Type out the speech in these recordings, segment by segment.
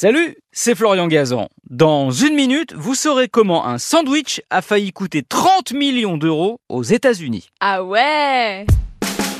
Salut, c'est Florian Gazan. Dans une minute, vous saurez comment un sandwich a failli coûter 30 millions d'euros aux États-Unis. Ah ouais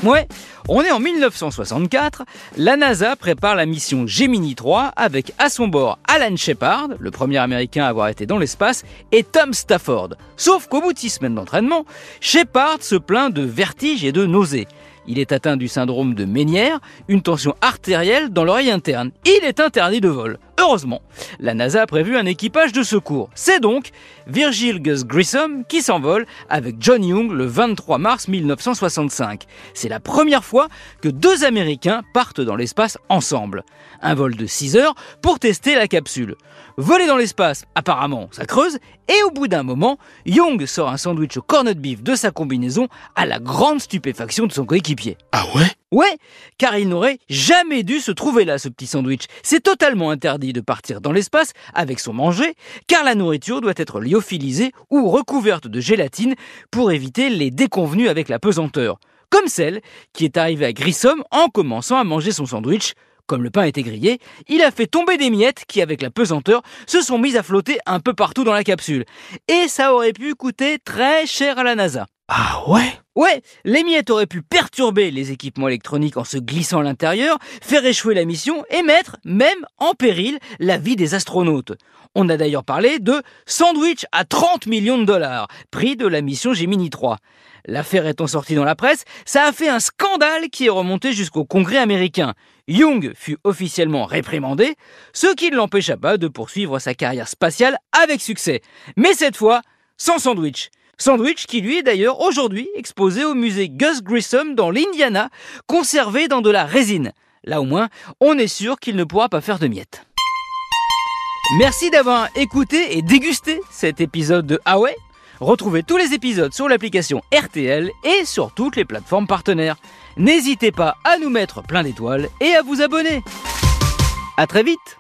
Ouais, on est en 1964, la NASA prépare la mission Gemini 3 avec à son bord Alan Shepard, le premier américain à avoir été dans l'espace, et Tom Stafford. Sauf qu'au bout de six semaines d'entraînement, Shepard se plaint de vertiges et de nausées. Il est atteint du syndrome de Ménière, une tension artérielle dans l'oreille interne. Il est interdit de vol. Heureusement, la NASA a prévu un équipage de secours. C'est donc Virgil Gus Grissom qui s'envole avec John Young le 23 mars 1965. C'est la première fois que deux Américains partent dans l'espace ensemble. Un vol de 6 heures pour tester la capsule. Voler dans l'espace, apparemment, ça creuse, et au bout d'un moment, Young sort un sandwich au cornet beef de sa combinaison à la grande stupéfaction de son coéquipier. Ah ouais? Ouais, car il n'aurait jamais dû se trouver là, ce petit sandwich. C'est totalement interdit de partir dans l'espace avec son manger, car la nourriture doit être lyophilisée ou recouverte de gélatine pour éviter les déconvenus avec la pesanteur. Comme celle qui est arrivée à Grissom en commençant à manger son sandwich. Comme le pain était grillé, il a fait tomber des miettes qui, avec la pesanteur, se sont mises à flotter un peu partout dans la capsule. Et ça aurait pu coûter très cher à la NASA. Ah ouais? Ouais, les miettes auraient pu perturber les équipements électroniques en se glissant à l'intérieur, faire échouer la mission et mettre même en péril la vie des astronautes. On a d'ailleurs parlé de sandwich à 30 millions de dollars, prix de la mission Gemini 3. L'affaire étant sortie dans la presse, ça a fait un scandale qui est remonté jusqu'au Congrès américain. Young fut officiellement réprimandé, ce qui ne l'empêcha pas de poursuivre sa carrière spatiale avec succès. Mais cette fois, sans sandwich. Sandwich qui lui est d'ailleurs aujourd'hui exposé au musée Gus Grissom dans l'Indiana, conservé dans de la résine. Là au moins, on est sûr qu'il ne pourra pas faire de miettes. Merci d'avoir écouté et dégusté cet épisode de Huawei. Retrouvez tous les épisodes sur l'application RTL et sur toutes les plateformes partenaires. N'hésitez pas à nous mettre plein d'étoiles et à vous abonner. À très vite